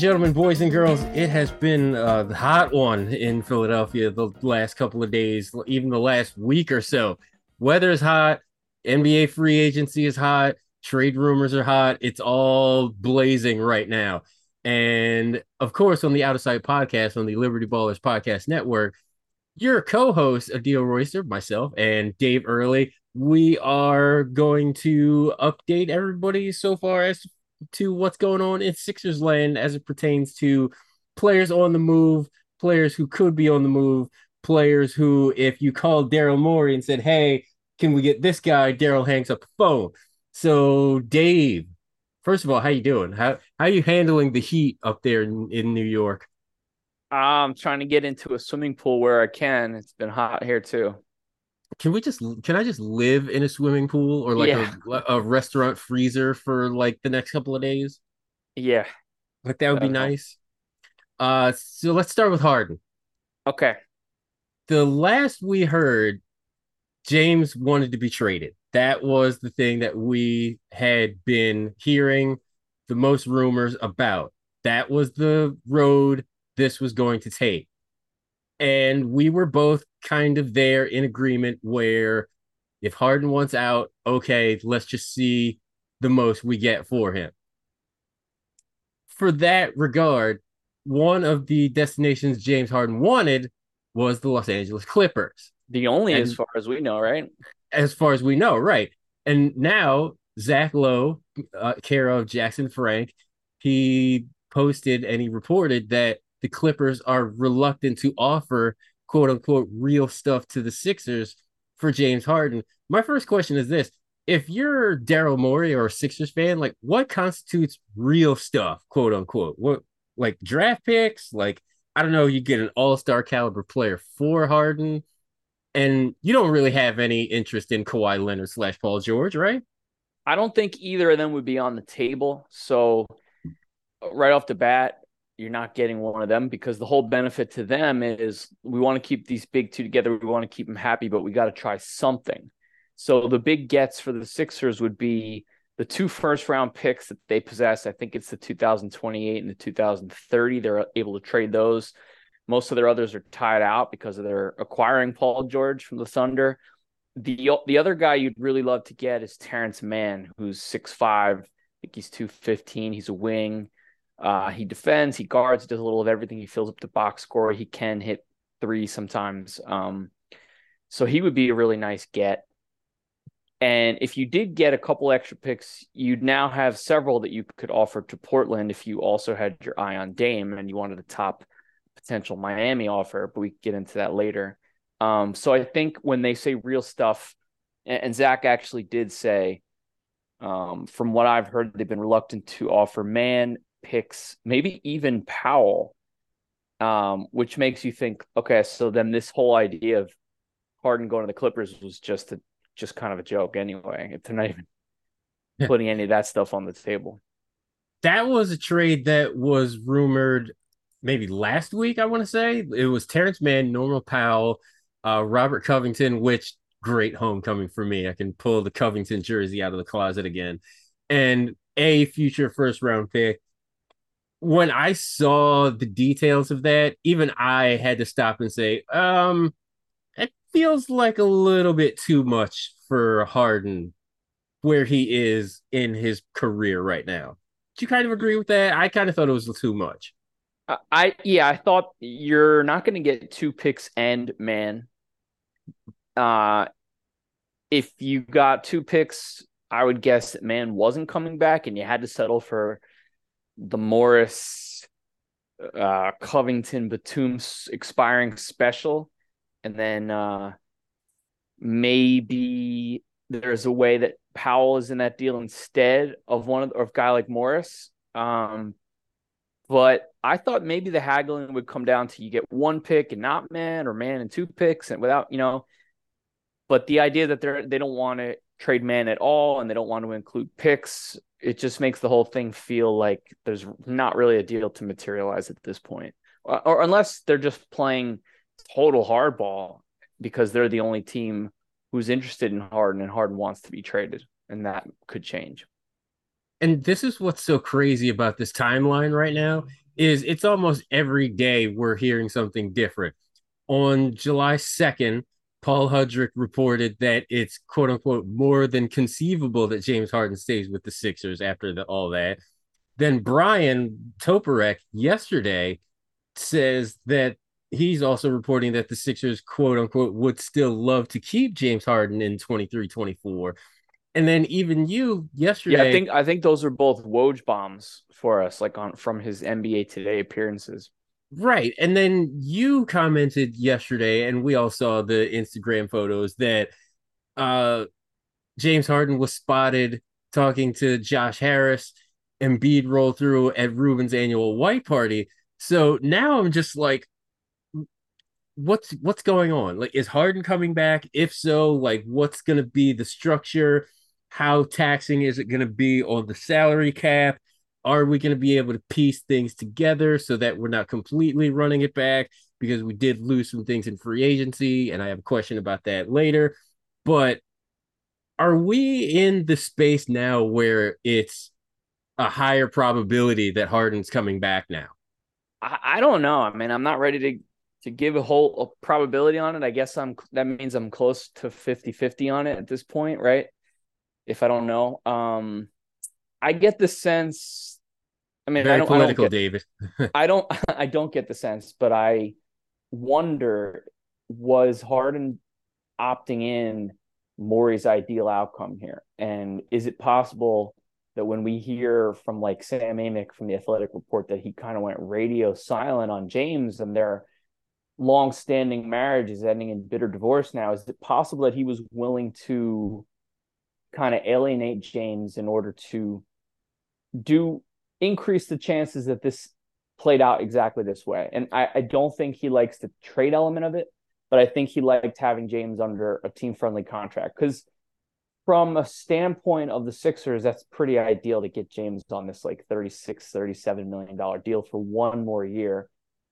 Gentlemen, boys and girls, it has been uh, the hot one in Philadelphia the last couple of days, even the last week or so. Weather is hot, NBA free agency is hot, trade rumors are hot. It's all blazing right now. And of course, on the Out of Site podcast on the Liberty Ballers Podcast Network, your co-host Adio Royster, myself, and Dave Early, we are going to update everybody so far as to what's going on in Sixers land as it pertains to players on the move, players who could be on the move, players who, if you called Daryl Morey and said, "Hey, can we get this guy?" Daryl hangs up the phone. So, Dave, first of all, how you doing? How how you handling the heat up there in, in New York? I'm trying to get into a swimming pool where I can. It's been hot here too. Can we just can I just live in a swimming pool or like Yeah. a, a restaurant freezer for like the next couple of days? Yeah. Like that would be Uh-huh. nice. Uh so let's start with Harden. Okay. The last we heard, James wanted to be traded. That was the thing that we had been hearing the most rumors about. That was the road this was going to take. And we were both kind of there in agreement where if Harden wants out, okay, let's just see the most we get for him. For that regard, one of the destinations James Harden wanted was the Los Angeles Clippers The only as far as we know, right? as far as we know, right? And now Zach Lowe, uh, care of Jackson Frank, he posted and he reported that the Clippers are reluctant to offer quote unquote real stuff to the Sixers for James Harden. My first question is this. If you're Daryl Morey or a Sixers fan, like what constitutes real stuff, quote unquote? What like draft picks? Like, I don't know, you get an all-star caliber player for Harden and you don't really have any interest in Kawhi Leonard slash Paul George, right? I don't think either of them would be on the table. So right off the bat, you're not getting one of them because the whole benefit to them is we want to keep these big two together. We want to keep them happy, but we got to try something. So the big gets for the Sixers would be the two first round picks that they possess. I think it's the 2028 and the 2030. They're able to trade those. Most of their others are tied out because of their acquiring Paul George from the Thunder. The the other guy you'd really love to get is Terrence Mann, who's 6'5. I think he's 215. He's a wing. Uh, he defends, he guards, does a little of everything. He fills up the box score. He can hit three sometimes. Um, so he would be a really nice get. And if you did get a couple extra picks, you'd now have several that you could offer to Portland if you also had your eye on Dame and you wanted a top potential Miami offer, but we get into that later. Um, so I think when they say real stuff, and, and Zach actually did say, um, from what I've heard, they've been reluctant to offer Mann picks, maybe even Powell, um, which makes you think, okay, so then this whole idea of Harden going to the Clippers was just a just kind of a joke anyway. If they're not even Yeah. putting any of that stuff on the table. That was a trade that was rumored maybe last week, I want to say. It was Terrence Mann, Norman Powell, uh, Robert Covington, which great homecoming for me. I can pull the Covington jersey out of the closet again. And a future first round pick. When I saw the details of that, even I had to stop and say, um, it feels like a little bit too much for Harden where he is in his career right now. Do you kind of agree with that? I kind of thought it was too much. I yeah, I thought you're not going to get two picks and Mann. Uh if you got two picks, I would guess that Mann wasn't coming back and you had to settle for the Morris uh Covington Batum expiring special and then uh maybe there's a way that Powell is in that deal instead of one of, of a guy like Morris. Um, but I thought maybe the haggling would come down to you get one pick and not Mann or Mann and two picks and without, you know, but the idea that they're they don't want to trade Mann at all and they don't want to include picks, it just makes the whole thing feel like there's not really a deal to materialize at this point. Or, or unless they're just playing total hardball because they're the only team who's interested in Harden and Harden wants to be traded, and that could change. And this is what's so crazy about this timeline right now is it's almost every day we're hearing something different. On July 2nd, Paul Hudrick reported that it's quote unquote more than conceivable that James Harden stays with the Sixers after the, all that. Then Bryan Toporek yesterday says that he's also reporting that the Sixers, quote unquote, would still love to keep James Harden in 23 24. And then even you yesterday. Yeah, I think I think those are both Woj bombs for us, like on from his NBA Today appearances. Right. And then you commented yesterday, and we all saw the Instagram photos that uh James Harden was spotted talking to Josh Harris and Embiid roll through at Rubin's annual white party. So now I'm just like, what's what's going on? Like, is Harden coming back? If so, like, what's going to be the structure? How taxing is it going to be on the salary cap? Are we going to be able to piece things together so that we're not completely running it back? Because we did lose some things in free agency, and I have a question about that later. But are we in the space now where it's a higher probability that Harden's coming back now? I, I don't know. I mean, I'm not ready to to give a whole a probability on it, I guess I'm that means I'm close to 50-50 on it at this point, right? If I don't know. Um I get the sense I mean Very I don't political, I don't get, David. I don't I don't get the sense, but I wonder was Harden opting in Morey's ideal outcome here? And is it possible that when we hear from like Sam Amick from the Athletic Report that he kind of went radio silent on James and they're long-standing marriage is ending in bitter divorce now is it possible that he was willing to kind of alienate james in order to do increase the chances that this played out exactly this way and I, I don't think he likes the trade element of it but i think he liked having james under a team friendly contract because from a standpoint of the Sixers, that's pretty ideal to get James on this like 36, 37 million dollar deal for one more year.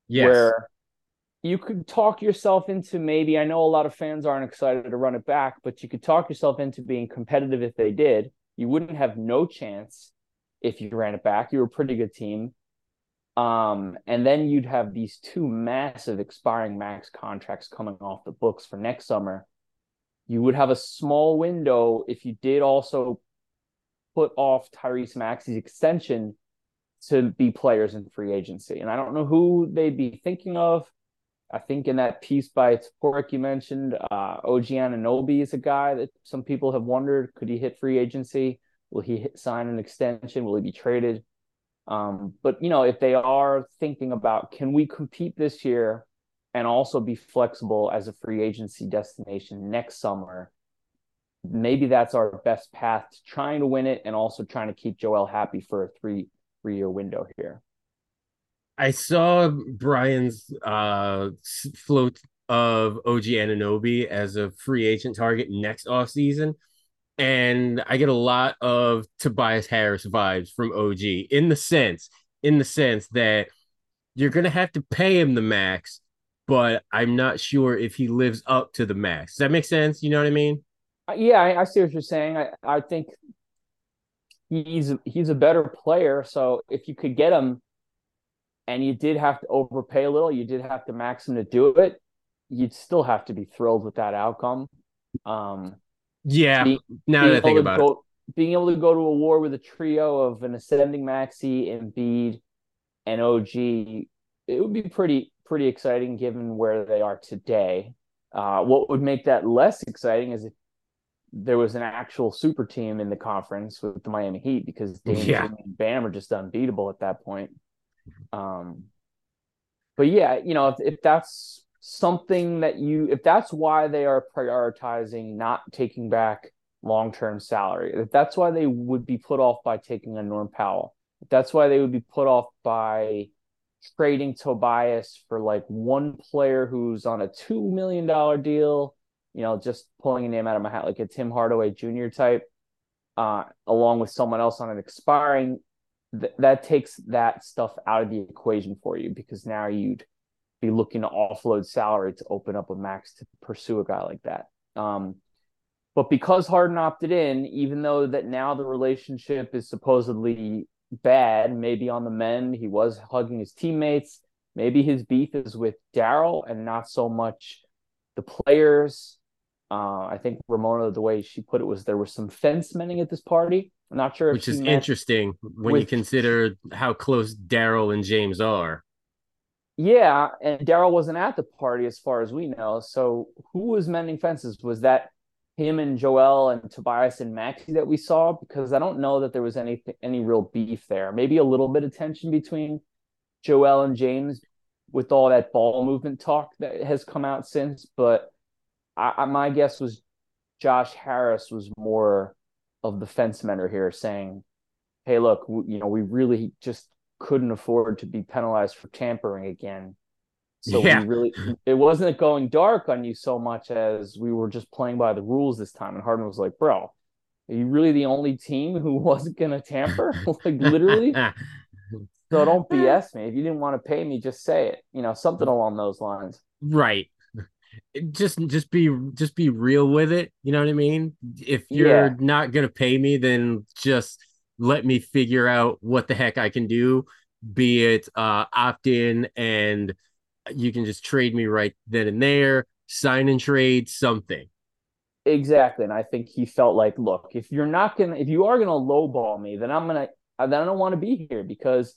Yes. Where you could talk yourself into maybe I know a lot of fans aren't excited to run it back, but you could talk yourself into being competitive if they did. You wouldn't have no chance if you ran it back. You were a pretty good team. Um, and then you'd have these two massive expiring max contracts coming off the books for next summer. You would have a small window if you did also put off Tyrese Maxey's extension to be players in free agency. And I don't know who they'd be thinking of. I think in that piece by Toporek you mentioned, uh, OG Anunoby is a guy that some people have wondered could he hit free agency? Will he sign an extension? Will he be traded? Um, but you know, if they are thinking about can we compete this year and also be flexible as a free agency destination next summer, maybe that's our best path to trying to win it and also trying to keep Joel happy for a three three year window here. I saw Bryan's uh, float of OG Anunoby as a free agent target next offseason. And I get a lot of Tobias Harris vibes from OG in the sense, in the sense that you're gonna have to pay him the max, but I'm not sure if he lives up to the max. Does that make sense? You know what I mean? Uh, yeah, I, I see what you're saying. I, I think he's he's a better player. So if you could get him, and you did have to overpay a little, you did have to max him to do it. You'd still have to be thrilled with that outcome. Um, yeah. Being, now that I think about go, it, being able to go to a war with a trio of an ascending Maxey, Embiid, and OG, it would be pretty pretty exciting given where they are today. Uh, what would make that less exciting is if there was an actual super team in the conference with the Miami Heat because Dame yeah. and Bam are just unbeatable at that point. Um, but yeah, you know, if, if that's something that you, if that's why they are prioritizing not taking back long term salary, if that's why they would be put off by taking a Norm Powell, if that's why they would be put off by trading Tobias for like one player who's on a $2 million deal you know, just pulling a name out of my hat, like a Tim Hardaway Jr. type, uh, along with someone else on an expiring, th- that takes that stuff out of the equation for you because now you'd be looking to offload salary to open up a max to pursue a guy like that. Um, but because Harden opted in, even though that now the relationship is supposedly bad, maybe on the men, he was hugging his teammates. Maybe his beef is with Daryl and not so much the players. Uh, I think Ramona, the way she put it was there was some fence mending at this party. I'm not sure, which is interesting when with... you consider how close Daryl and James are. Yeah, and Daryl wasn't at the party as far as we know. So who was mending fences? Was that him and Joel and Tobias and Maxey that we saw? Because I don't know that there was any any real beef there. Maybe a little bit of tension between Joel and James with all that ball movement talk that has come out since, but I, I, my guess was Josh Harris was more of the fence mender here, saying, "Hey, look, you know, we really just couldn't afford to be penalized for tampering again." So yeah. we really, it wasn't going dark on you so much as we were just playing by the rules this time. And Harden was like, "Bro, are you really the only team who wasn't going to tamper? like literally." so don't BS me. If you didn't want to pay me, just say it. You know, something along those lines. Right just just be just be real with it you know what i mean if you're yeah. not gonna pay me then just let me figure out what the heck i can do be it uh opt in and you can just trade me right then and there sign and trade something exactly and i think he felt like look if you're not gonna if you are gonna lowball me then i'm gonna then i don't want to be here because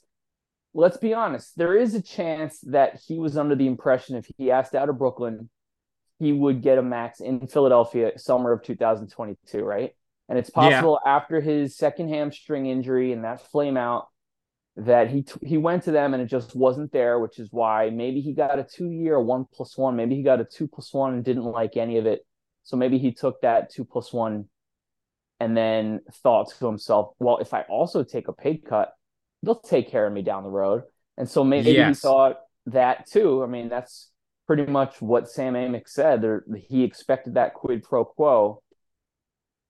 let's be honest there is a chance that he was under the impression if he asked out of brooklyn he would get a max in Philadelphia summer of 2022, right? And it's possible yeah. after his second hamstring injury and that flame out that he t- he went to them and it just wasn't there, which is why maybe he got a two year one plus one, maybe he got a two plus one and didn't like any of it. So maybe he took that two plus one and then thought to himself, well, if I also take a pay cut, they'll take care of me down the road. And so maybe yes. he thought that too. I mean, that's pretty much what Sam Amick said. There, he expected that quid pro quo,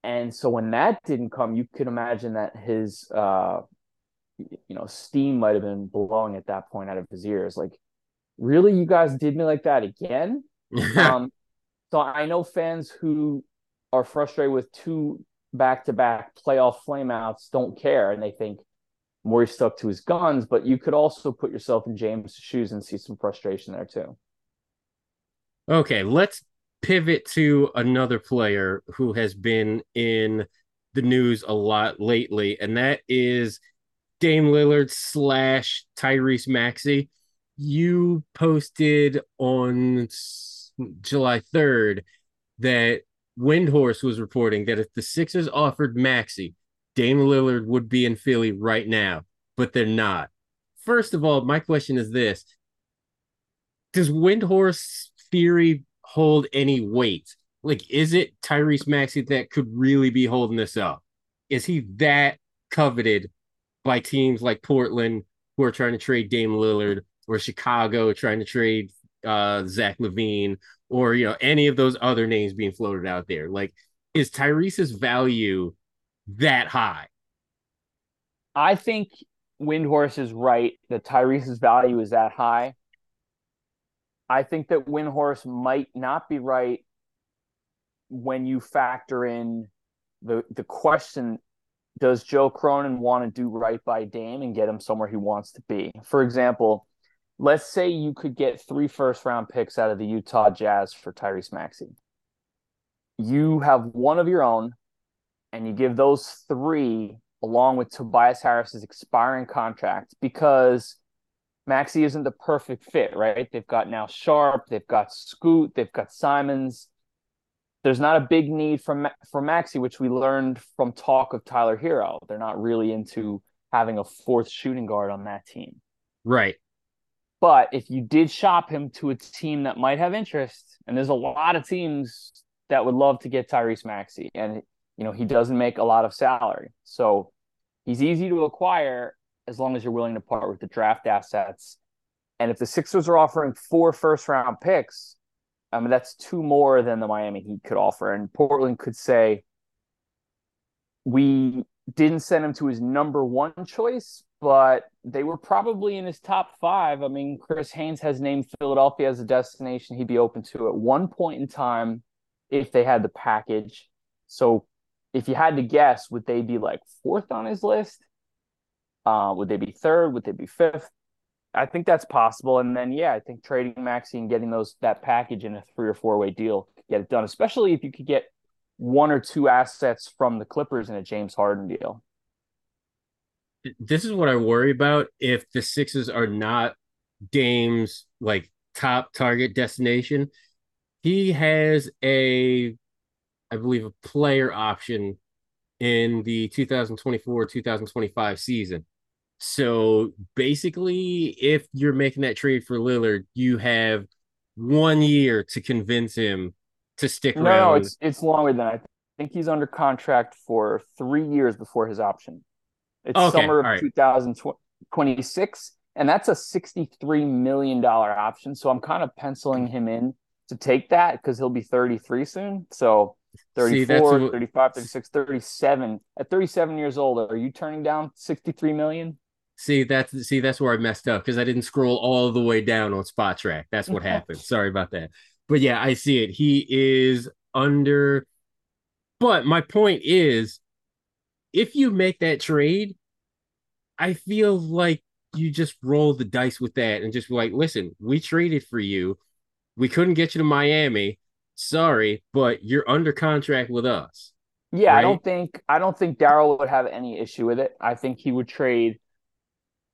and so when that didn't come, you could imagine that his, uh, you know, steam might have been blowing at that point out of his ears. Like, really, you guys did me like that again? um, so I know fans who are frustrated with two back-to-back playoff flameouts don't care, and they think. Morey stuck to his guns, but you could also put yourself in James' shoes and see some frustration there too. Okay, let's pivot to another player who has been in the news a lot lately, and that is Dame Lillard slash Tyrese Maxey. You posted on July 3rd that Windhorst was reporting that if the Sixers offered Maxey, Dame Lillard would be in Philly right now, but they're not. First of all, my question is this Does Windhorst theory hold any weight? Like, is it Tyrese Maxey that could really be holding this up? Is he that coveted by teams like Portland who are trying to trade Dame Lillard or Chicago trying to trade uh, Zach LaVine or you know any of those other names being floated out there? Like, is Tyrese's value that high? I think Windhorst is right that Tyrese's value is that high. I think that Windhorst might not be right when you factor in the the question does Joe Cronin want to do right by Dame and get him somewhere he wants to be? For example, let's say you could get three first round picks out of the Utah Jazz for Tyrese Maxey. You have one of your own, and you give those three along with Tobias Harris's expiring contract because Maxey isn't the perfect fit, right? They've got now Sharpe, they've got Scoot, they've got Simons. There's not a big need for for Maxey, which we learned from talk of Tyler Herro. They're not really into having a fourth shooting guard on that team. Right. But if you did shop him to a team that might have interest, and there's a lot of teams that would love to get Tyrese Maxey, and you know he doesn't make a lot of salary, so he's easy to acquire as long as you're willing to part with the draft assets. And if the Sixers are offering four first round picks, I mean that's two more than the Miami Heat could offer, and Portland could say we didn't send him to his number one choice, but they were probably in his top five. I mean, Chris Haynes has named Philadelphia as a destination he'd be open to at one point in time if they had the package. So if you had to guess, would they be like fourth on his list? Uh, would they be third? Would they be fifth? I think that's possible. And then yeah, I think trading Maxey and getting those that package in a three or four way deal get it done, especially if you could get one or two assets from the Clippers in a James Harden deal this is what I worry about if the Sixers are not Dame's like top target destination. He has a, I believe, a player option in the 2024 2025 season. So basically, if you're making that trade for Lillard, you have one year to convince him to stick no, around. No, it's it's longer than I think he's under contract for three years before his option. It's okay. summer of right. 2026, and that's a $63 million option. So I'm kind of penciling him in to take that because he'll be 33 soon. So 34, See, 35, 36, 37. At 37 years old, are you turning down 63 million? See, that's see, that's where I messed up because I didn't scroll all the way down on Spotrac. That's what happened. Sorry about that. But yeah, I see it. He is under. But my point is, if you make that trade, I feel like you just roll the dice with that and just be like, listen, we traded for you. We couldn't get you to Miami. Sorry, but you're under contract with us. Yeah, right? I don't think I don't think Daryl would have any issue with it. I think he would trade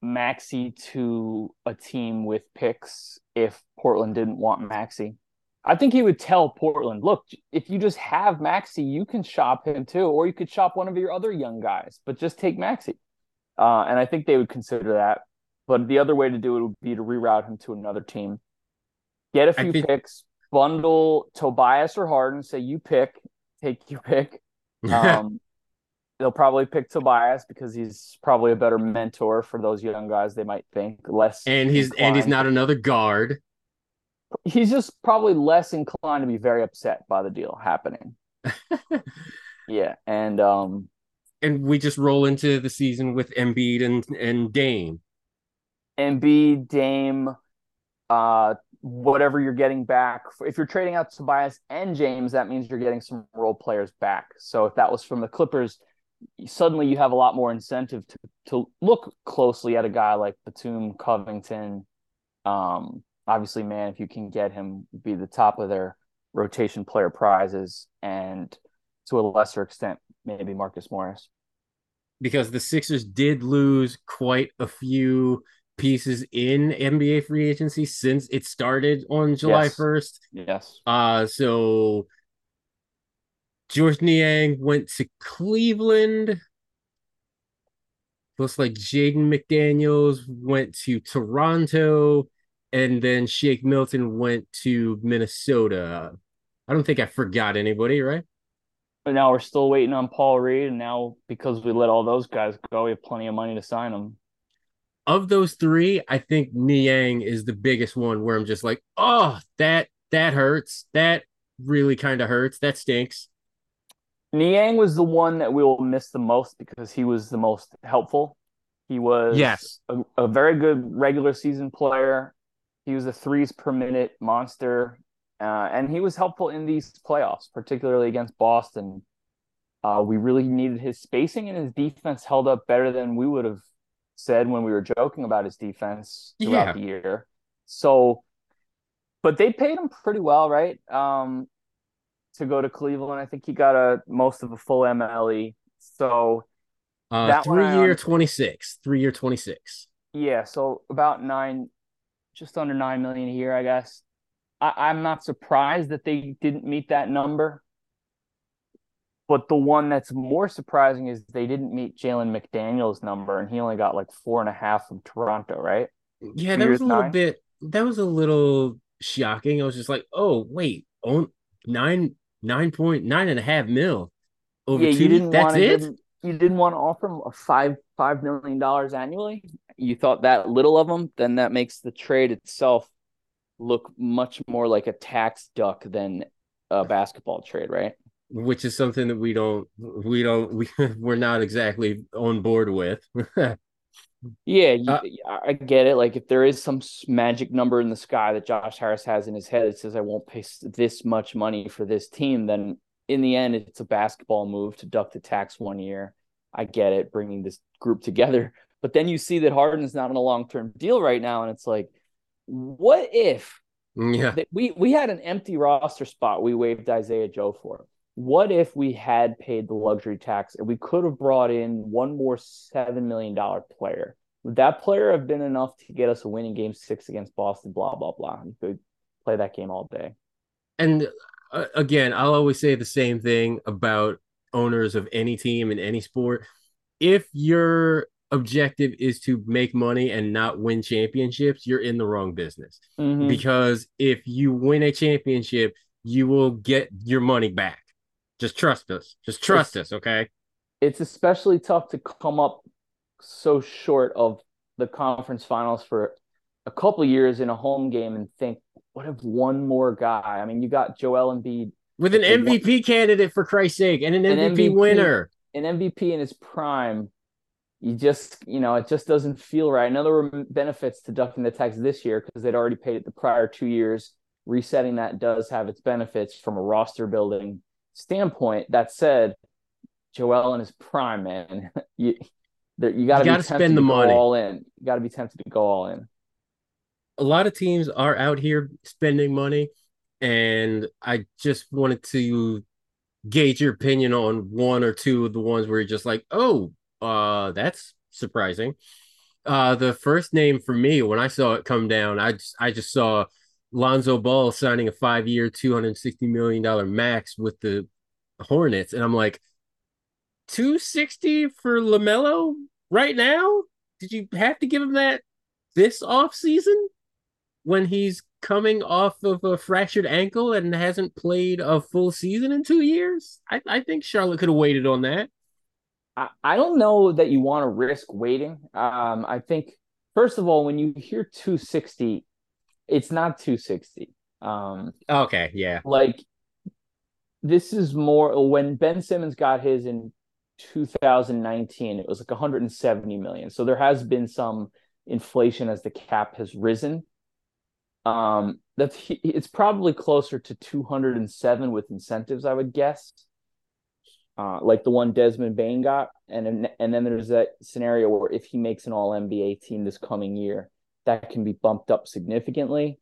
Maxey to a team with picks if Portland didn't want Maxey. I think he would tell Portland, look, if you just have Maxey, you can shop him too, or you could shop one of your other young guys, but just take Maxey. Uh, and I think they would consider that. But the other way to do it would be to reroute him to another team. Get a few think... picks, bundle Tobias or Harden, say you pick, take your pick. Um, they'll probably pick Tobias because he's probably a better mentor for those young guys. They might think less, and he's inclined. and he's not another guard he's just probably less inclined to be very upset by the deal happening. yeah, and um, and we just roll into the season with Embiid and and Dame. Embiid, Dame, uh, whatever you're getting back. If you're trading out Tobias and James, that means you're getting some role players back. So if that was from the Clippers, suddenly you have a lot more incentive to to look closely at a guy like Batum, Covington, um, obviously, man, if you can get him, be the top of their rotation player prizes, and to a lesser extent, maybe Marcus Morris. Because the Sixers did lose quite a few pieces in NBA free agency since it started on July yes. 1st. Yes. Uh so Georges Niang went to Cleveland. Looks like Jaden McDaniels went to Toronto and then Shake Milton went to Minnesota. I don't think I forgot anybody, right? But now we're still waiting on Paul Reed, and now because we let all those guys go, we have plenty of money to sign them. Of those three, I think Niang is the biggest one where I'm just like, oh, that that hurts. That really kind of hurts. That stinks. Niang was the one that we will miss the most because he was the most helpful. He was Yes. a, a very good regular season player. He was a threes per minute monster, uh, and he was helpful in these playoffs, particularly against Boston. Uh, we really needed his spacing, and his defense held up better than we would have said when we were joking about his defense throughout Yeah. the year. So, but they paid him pretty well, right? Um, to go to Cleveland, I think he got a most of a full MLE. So Uh, one three I year 26. Three year 26. yeah, so about nine, just under nine million a year, I guess. I, I'm not surprised that they didn't meet that number. But the one that's more surprising is they didn't meet Jalen McDaniel's number, and he only got like four and a half from Toronto, right? Yeah, that was a little nine? bit. That was a little shocking. I was just like, oh wait, on nine nine point nine and a half mil over yeah, two. you didn't That's it. him, you didn't want to offer him a five five million dollars annually. You thought that little of him, then that makes the trade itself look much more like a tax duck than a basketball trade, right? Which is something that we don't we don't we we're not exactly on board with. Yeah, you, Uh, I get it. Like if there is some magic number in the sky that Josh Harris has in his head that says I won't pay this much money for this team, then in the end it's a basketball move to duck the tax one year. I get it, bringing this group together. But then you see that Harden's not on a long term deal right now, and it's like, what if yeah, we we had an empty roster spot we waived Isaiah Joe for. What if we had paid the luxury tax and we could have brought in one more seven million dollar player? Would that player have been enough to get us a winning game six against Boston? Blah blah blah. You could play that game all day. and uh, again, I'll always say the same thing about owners of any team in any sport. If your objective is to make money and not win championships, you're in the wrong business. Mhm. because if you win a championship, you will get your money back. Just trust us. Just trust us, okay? It's especially tough to come up so short of the conference finals for a couple years in a home game and think, what if one more guy? I mean, you got Joel Embiid With an They won- MVP candidate for Christ's sake and an An MVP, MVP. winner. an MVP in his prime, you just, you know, it just doesn't feel right. I know there were benefits to ducking the tax this year because they'd already paid it the prior two years. Resetting that does have its benefits from a roster building standpoint. That said, Joel in his prime, man, you there, you got to You be gotta tempted spend the money. all in. You got to be tempted to go all in. A lot of teams are out here spending money, and I just wanted to gauge your opinion on one or two of the ones where you're just like, oh, uh, that's surprising. Uh, the first name for me when I saw it come down, I just I just saw Lonzo Ball signing a two hundred sixty million dollar max with the Hornets, and I'm like, two sixty for Lamelo right now? Did you have to give him that this off season when he's coming off of a fractured ankle and hasn't played a full season in two years? I, I think Charlotte could have waited on that. I, I don't know that you want to risk waiting. Um, I think first of all, when you hear 260, it's not 260. Um, Okay, yeah. like this is more when Ben Simmons got his in 2019, it was like 170 million. So there has been some inflation as the cap has risen. Um, that's it's probably closer to 207 with incentives, I would guess. Uh, like the one Desmond Bane got, and and then there's that scenario where if he makes an All NBA team this coming year, that can be bumped up significantly.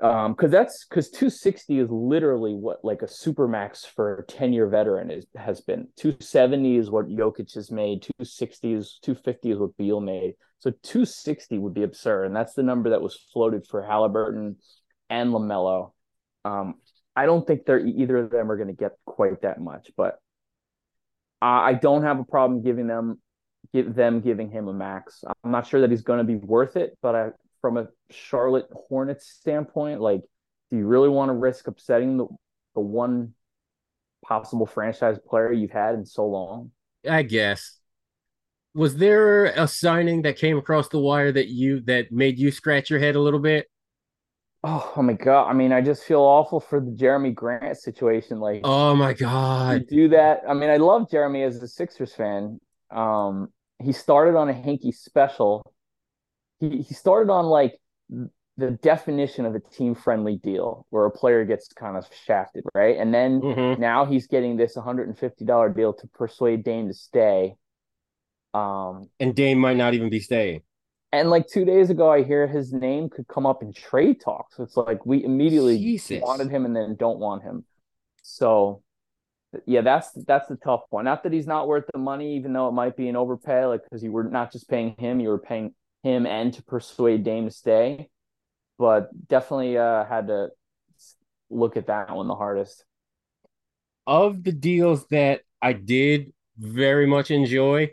Um, because that's because 260 is literally what like a supermax for a 10 year veteran is has been. 270 is what Jokic has made. 260 is 250 is what Beal made. So 260 would be absurd, and that's the number that was floated for Halliburton and Lamelo. Um, I don't think they're either of them are going to get quite that much, but I I don't have a problem giving them give them giving him a max. I'm not sure that he's going to be worth it, but I, from a Charlotte Hornets standpoint, like, do you really want to risk upsetting the the one possible franchise player you've had in so long? I guess. Was there a signing that came across the wire that you that made you scratch your head a little bit? Oh, oh my god! I mean, I just feel awful for the Jerami Grant situation. Like, Oh my you god. do that. I mean, I love Jeremy as a Sixers fan. Um, he started on a Hinkie special. He he started on like the definition of a team friendly deal where a player gets kind of shafted, right? And then mm-hmm. now he's getting this $150 deal to persuade Dame to stay. Um, and Dame might not even be staying. And like two days ago, I hear his name could come up in trade talks. It's like we immediately Jesus. wanted him and then don't want him. So, yeah, that's that's the tough one. Not that he's not worth the money, even though it might be an overpay, like because you were not just paying him, you were paying him and to persuade Dame to stay but definitely uh, had to look at that one the hardest. Of the deals that I did very much enjoy,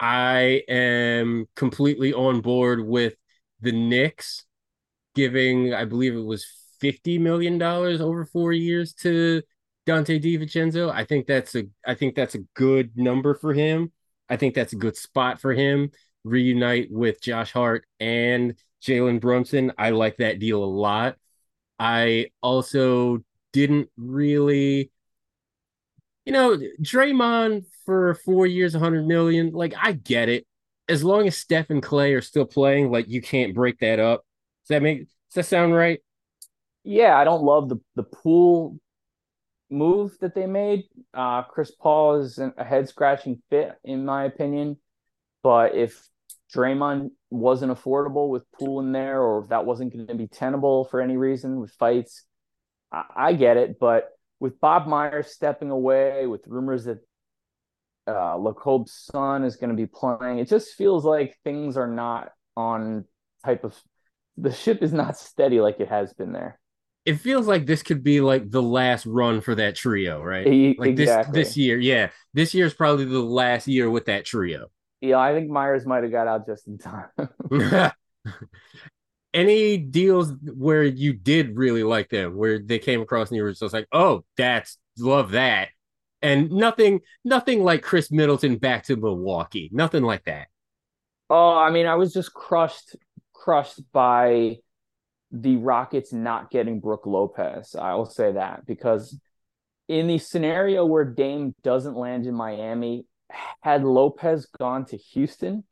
I am completely on board with the Knicks giving, I believe it was fifty million dollars over four years to Donte DiVincenzo. I think that's a I think that's a good number for him. I think that's a good spot for him. Reunite with Josh Hart and Jalen Brunson. I like that deal a lot. I also didn't really, you know, Draymond for four years, 100 million. Like, I get it. As long as Steph and Klay are still playing, like, you can't break that up. Does that make, does that sound right? Yeah, I don't love the, the Poole move that they made. Uh, Chris Paul is a head scratching fit, in my opinion. But if Draymond wasn't affordable with Poole in there, or if that wasn't going to be tenable for any reason with fights, I, I, get it. But with Bob Myers stepping away, with rumors that uh, Lacob's son is going to be playing, it just feels like things are not on type of the ship is not steady like it has been there. It feels like this could be like the last run for that trio, right? Like exactly. this this year, yeah. This year is probably the last year with that trio. Yeah, I think Myers might have got out just in time. Any deals where you did really like them, where they came across and you were just like, "Oh, that's love that," and nothing, nothing like Khris Middleton back to Milwaukee, nothing like that. Oh, I mean, I was just crushed, crushed by the Rockets not getting Brook Lopez. I will say that because in the scenario where Dame doesn't land in Miami, had Lopez gone to Houston,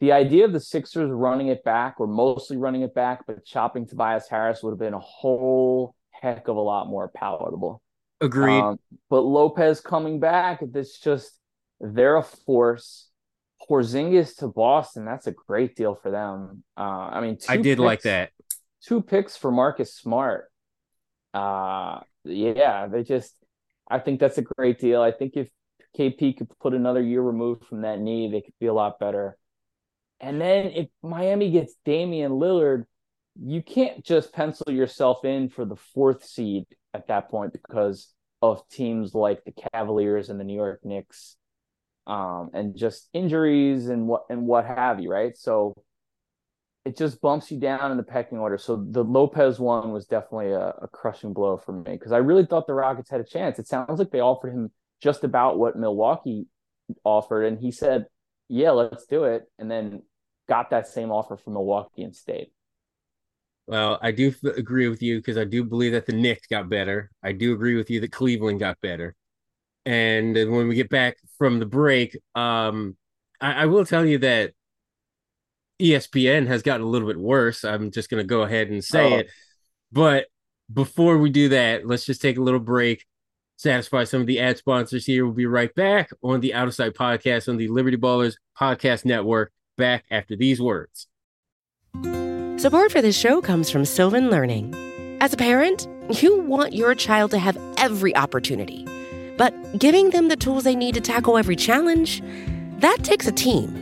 the idea of the Sixers running it back or mostly running it back, but chopping Tobias Harris would have been a whole heck of a lot more palatable. Agreed. Um, but Lopez coming back, that's just they're a force. Porzingis to Boston, that's a great deal for them. Uh, I mean, I did picks, like that. Two picks for Marcus Smart. Uh, yeah, they just. I think that's a great deal. I think if KP could put another year removed from that knee, they could be a lot better. And then if Miami gets Damian Lillard, you can't just pencil yourself in for the fourth seed at that point because of teams like the Cavaliers and the New York Knicks, um, and just injuries and what and what have you, right? So it just bumps you down in the pecking order. So the Lopez one was definitely a, a crushing blow for me because I really thought the Rockets had a chance. It sounds like they offered him just about what Milwaukee offered, and he said, "Yeah, let's do it," and then got that same offer from Milwaukee and stayed. Well, I do f- agree with you because I do believe that the Knicks got better. I do agree with you that Cleveland got better. And when we get back from the break, um, I, I will tell you that ESPN has gotten a little bit worse. I'm just going to go ahead and say oh. it. But before we do that, let's just take a little break satisfy some of the ad sponsors here. We'll be right back on the Out of Site podcast on the Liberty Ballers Podcast Network. Back after these words. Support for this show comes from Sylvan Learning. As a parent, you want your child to have every opportunity, but giving them the tools they need to tackle every challenge, that takes a team.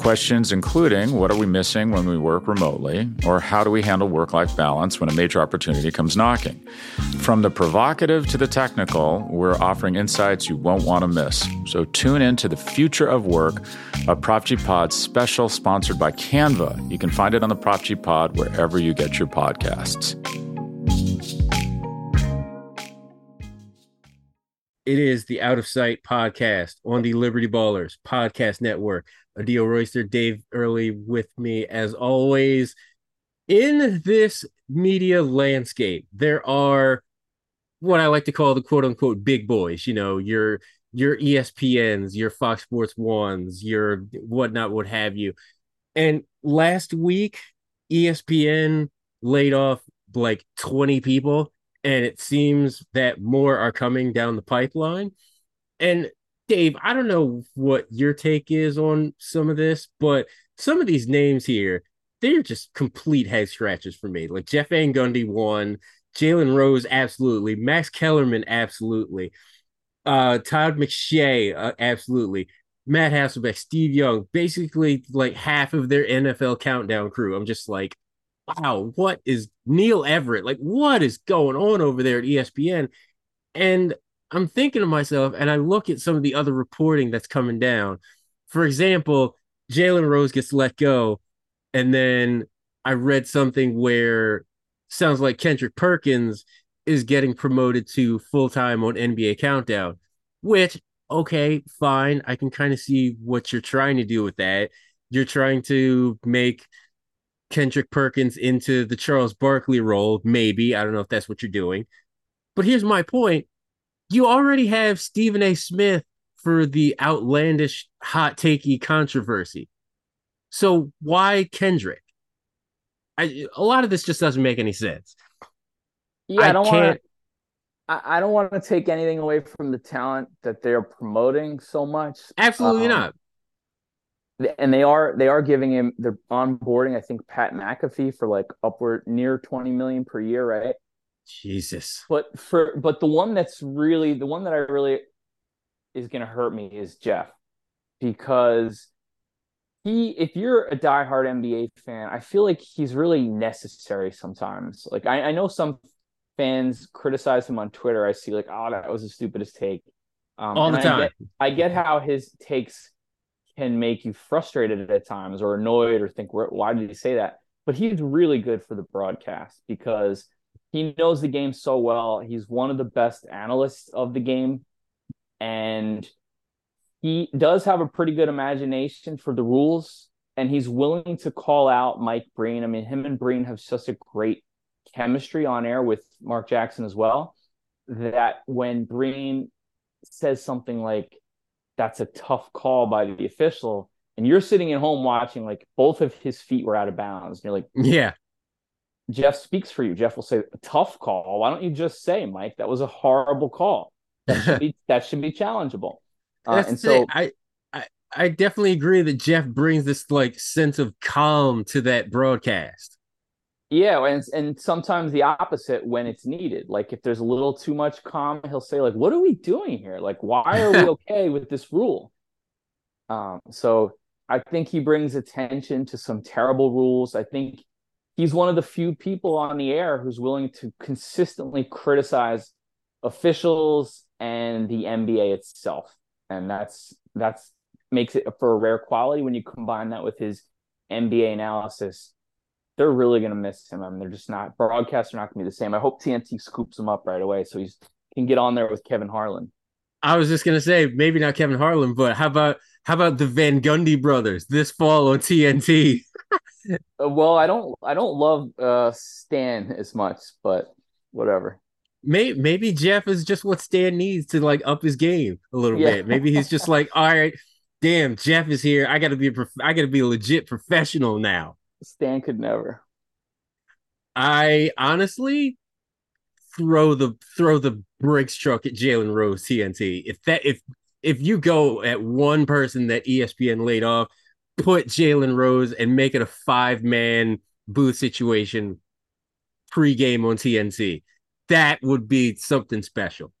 Questions including what are we missing when we work remotely, or how do we handle work life balance when a major opportunity comes knocking? From the provocative to the technical, we're offering insights you won't want to miss. So tune in to the future of work, a Prop G Pod special sponsored by Canva. You can find it on the Prop G Pod wherever you get your podcasts. It is the Out of Site podcast on the Liberty Ballers podcast network. Adio Royster, Dave Early with me as always. In this media landscape, there are what I like to call the quote unquote big boys, you know, your your ESPNs, your Fox Sports ones, your whatnot, what have you. And last week, ESPN laid off like 20 people, and it seems that more are coming down the pipeline. And Dave, I don't know what your take is on some of this, but some of these names here, they're just complete head scratches for me. Like Jeff Van Gundy won, Jalen Rose, absolutely. Max Kellerman, absolutely. Uh, Todd McShay, uh, absolutely. Matt Hasselbeck, Steve Young, basically like half of their NFL countdown crew. I'm just like, wow, what is Neil Everett? Like, what is going on over there at ESPN? And I'm thinking to myself, and I look at some of the other reporting that's coming down. For example, Jalen Rose gets let go, and then I read something where sounds like Kendrick Perkins is getting promoted to full time on NBA Countdown, which okay, fine. I can kind of see what you're trying to do with that. You're trying to make Kendrick Perkins into the Charles Barkley role, maybe. I don't know if that's what you're doing. But here's my point you already have Stephen A. Smith for the outlandish hot takey controversy. So why Kendrick? I, a lot of this just doesn't make any sense. Yeah, I, I don't want to. I don't want to take anything away from the talent that they're promoting so much. Absolutely um, not. And they are they are giving him they're onboarding. I think Pat McAfee for like upward near twenty million per year, right? Jesus. But for but the one that's really the one that I really is going to hurt me is Jeff because he if you're a diehard NBA fan, I feel like he's really necessary sometimes. Like I, I know some fans criticize him on Twitter. I see like, oh, that was the stupidest take. Um, All the time. I get, I get how his takes can make you frustrated at times or annoyed or think, why did he say that? But he's really good for the broadcast because he knows the game so well. He's one of the best analysts of the game. And he does have a pretty good imagination for the rules. And he's willing to call out Mike Breen. I mean, him and Breen have such a great chemistry on air with Mark Jackson as well. That when Breen says something like, that's a tough call by the official, and you're sitting at home watching, like both of his feet were out of bounds. And you're like, yeah, Jeff speaks for you. Jeff will say, "Tough call." Why don't you just say, Mike, that was a horrible call? That should be that should be challengeable. Uh, and so I, I I definitely agree that Jeff brings this like sense of calm to that broadcast. Yeah, and and sometimes the opposite when it's needed. Like if there's a little too much calm, he'll say like, "What are we doing here? Like, why are we okay with this rule?" Um, so I think he brings attention to some terrible rules. I think he's one of the few people on the air who's willing to consistently criticize officials and the NBA itself. And that's that's makes it for a rare quality when you combine that with his NBA analysis. They're really going to miss him. I mean, they're just not broadcasts are not going to be the same. I hope TNT scoops him up right away so he can get on there with Kevin Harlan. I was just gonna say maybe not Kevin Harlan, but how about how about the Van Gundy brothers this fall on TNT? Uh, well, I don't I don't love uh Stan as much, but whatever. Maybe, maybe Jeff is just what Stan needs to like up his game a little yeah. bit. Maybe he's just like, all right, damn, Jeff is here. I got to be a prof- I got to be a legit professional now. Stan could never. I honestly throw the throw the Brinks truck at Jalen Rose TNT. If that if if you go at one person that ESPN laid off, put Jalen Rose and make it a five man booth situation pregame on TNT. That would be something special.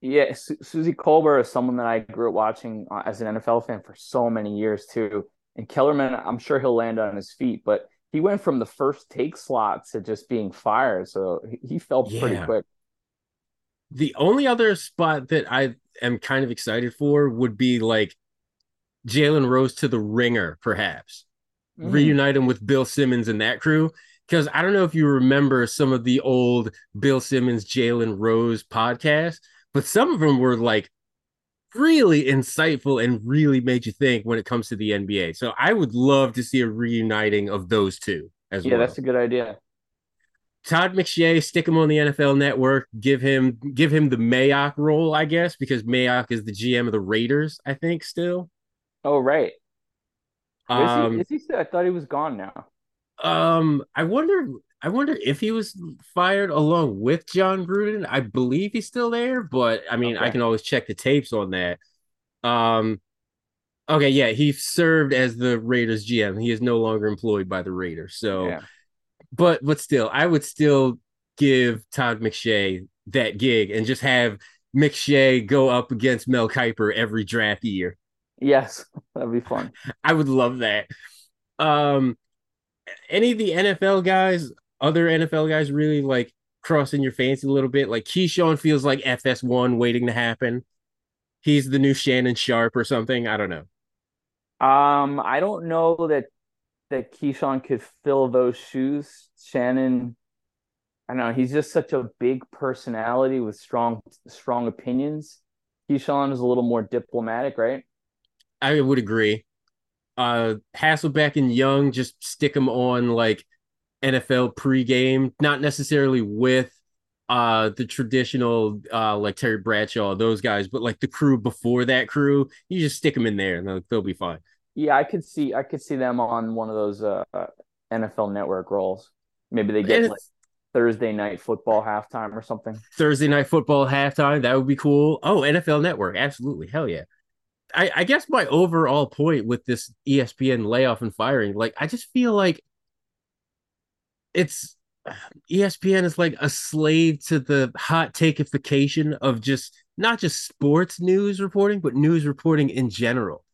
Yeah, Su- Suzy Kolber is someone that I grew up watching uh, as an NFL fan for so many years too. And Kellerman, I'm sure he'll land on his feet, but he went from the first take slot to just being fired, so he fell yeah. pretty quick. The only other spot that I am kind of excited for would be like Jalen Rose to the ringer, perhaps. Mm. Reunite him with Bill Simmons and that crew. Because I don't know if you remember some of the old Bill Simmons, Jalen Rose podcasts, but some of them were like really insightful and really made you think when it comes to the NBA. So I would love to see a reuniting of those two as yeah, well. Yeah, that's a good idea. Todd McShay, stick him on the NFL Network. Give him give him the Mayock role, I guess, because Mayock is the GM of the Raiders. I think still. Oh right. Um, is, he, is he still? I thought he was gone now. Um, I wonder. I wonder if he was fired along with Jon Gruden. I believe he's still there, but I mean, okay. I can always check the tapes on that. Um, okay, yeah, he served as the Raiders GM. He is no longer employed by the Raiders. So, yeah. but but still, I would still give Todd McShay that gig and just have McShay go up against Mel Kiper every draft year. Yes, that'd be fun. I would love that. Um, any of the NFL guys, other NFL guys, really like crossing your fancy a little bit. Like Keyshawn feels like FS1 waiting to happen. He's the new Shannon Sharpe or something. I don't know. Um, I don't know that that Keyshawn could fill those shoes. Shannon, I don't know. He's just such a big personality with strong strong opinions. Keyshawn is a little more diplomatic, right? I would agree. Uh, Hasselbeck and Young just stick them on like NFL pregame, not necessarily with uh the traditional uh like Terry Bradshaw, those guys, but like the crew before that crew, you just stick them in there and they'll, they'll be fine. Yeah, I could see I could see them on one of those uh NFL network roles. Maybe they get like Thursday night football halftime or something. Thursday night football halftime, that would be cool. Oh, NFL network, absolutely. Hell yeah. I, I guess my overall point with this ESPN layoff and firing, like I just feel like it's ESPN is like a slave to the hot takeification of just not just sports news reporting, but news reporting in general.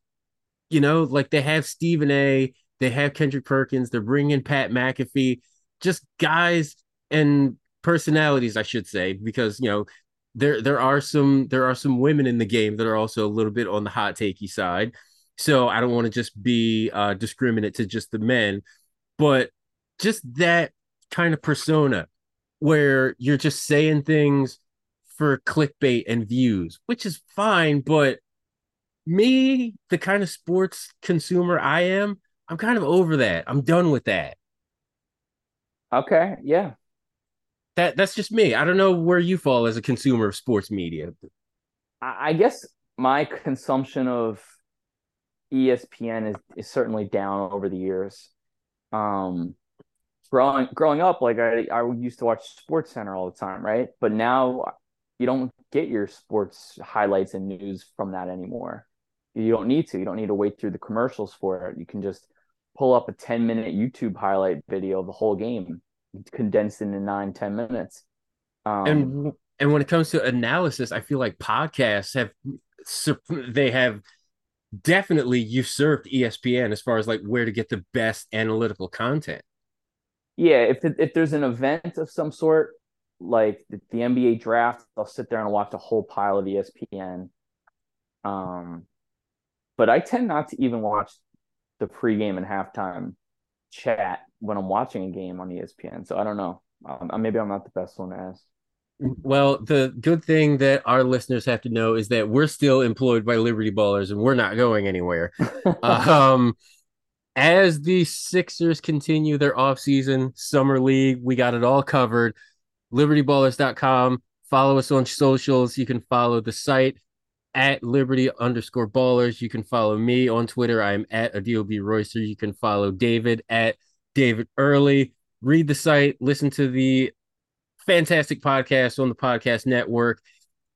You know, like they have Stephen A, they have Kendrick Perkins, they're bringing Pat McAfee, just guys and personalities, I should say, because you know there there are some there are some women in the game that are also a little bit on the hot takey side. So I don't want to just be uh, discriminate to just the men, but just that kind of persona where you're just saying things for clickbait and views, which is fine. But me, the kind of sports consumer I am, I'm kind of over that. I'm done with that. Okay. Yeah that that's just me. I don't know where you fall as a consumer of sports media. I guess my consumption of ESPN is, is certainly down over the years. Um, growing growing up, like I I used to watch Sports Center all the time, right? But now you don't get your sports highlights and news from that anymore. You don't need to. You don't need to wait through the commercials for it. You can just pull up a 10 minute YouTube highlight video of the whole game condensed into nine ten minutes. Um, and and when it comes to analysis, I feel like podcasts have they have definitely usurped ESPN as far as like where to get the best analytical content. Yeah, if if there's an event of some sort, like the, the NBA draft, I'll sit there and watch a whole pile of ESPN. Um, but I tend not to even watch the pregame and halftime chat when I'm watching a game on ESPN. So I don't know. Um, maybe I'm not the best one to ask. Well, the good thing that our listeners have to know is that we're still employed by Liberty Ballers and we're not going anywhere. um, as the Sixers continue their offseason summer league, we got it all covered. LibertyBallers.com. Follow us on socials. You can follow the site at Liberty underscore ballers. You can follow me on Twitter. I'm at B. Royster. You can follow David at David Early. Read the site, listen to the fantastic podcast on the podcast network.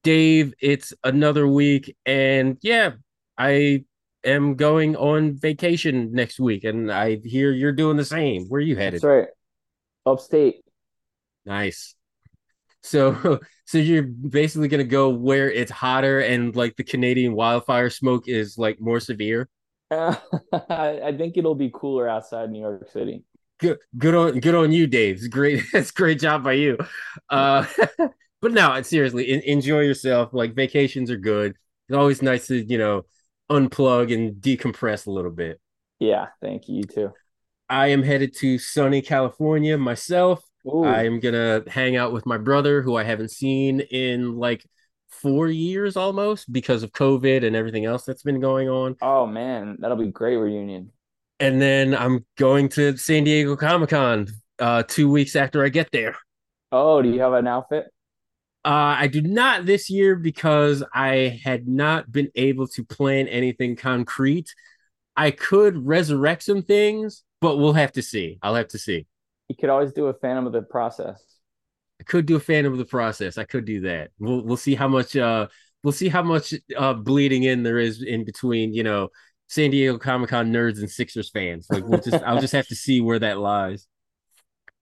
Dave, it's another week. And yeah, I am going on vacation next week. And I hear you're doing the same. Where are you headed? That's right. Upstate. Nice. So, so you're basically gonna go where it's hotter and like the Canadian wildfire smoke is like more severe. Uh, I think it'll be cooler outside New York City. Good, good on, good on you, Dave. It's great. It's great job by you. Uh, but no, seriously, in, enjoy yourself. Like vacations are good. It's always nice to you know unplug and decompress a little bit. Yeah, thank you. You too. I am headed to sunny California myself. Ooh. I am gonna hang out with my brother, who I haven't seen in like four years almost because of COVID and everything else that's been going on. Oh man, that'll be great reunion. And then I'm going to San Diego Comic Con uh, two weeks after I get there. Oh, do you have an outfit? Uh, I do not this year because I had not been able to plan anything concrete. I could resurrect some things, but we'll have to see. I'll have to see. You could always do a Phantom of the Process. I could do a Phantom of the Process. I could do that. We'll we'll see how much uh we'll see how much uh bleeding in there is in between, you know, San Diego Comic Con nerds and Sixers fans. Like we'll just I'll just have to see where that lies.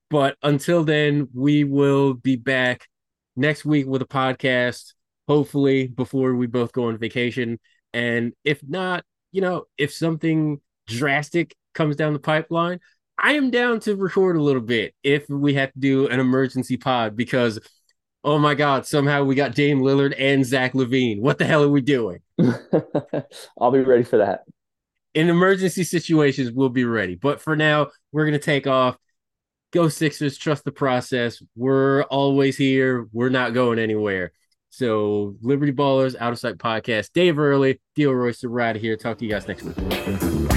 But until then, we will be back next week with a podcast, hopefully before we both go on vacation. And if not, you know, if something drastic comes down the pipeline, I am down to record a little bit if we have to do an emergency pod because oh my god, somehow we got Dame Lillard and Zach LaVine. What the hell are we doing? I'll be ready for that. In emergency situations, we'll be ready. But for now, we're gonna take off. Go Sixers, trust the process. We're always here. We're not going anywhere. So Liberty Ballers, Out of Site Podcast, Dave Early, Dio Royster, right here. Talk to you guys next week.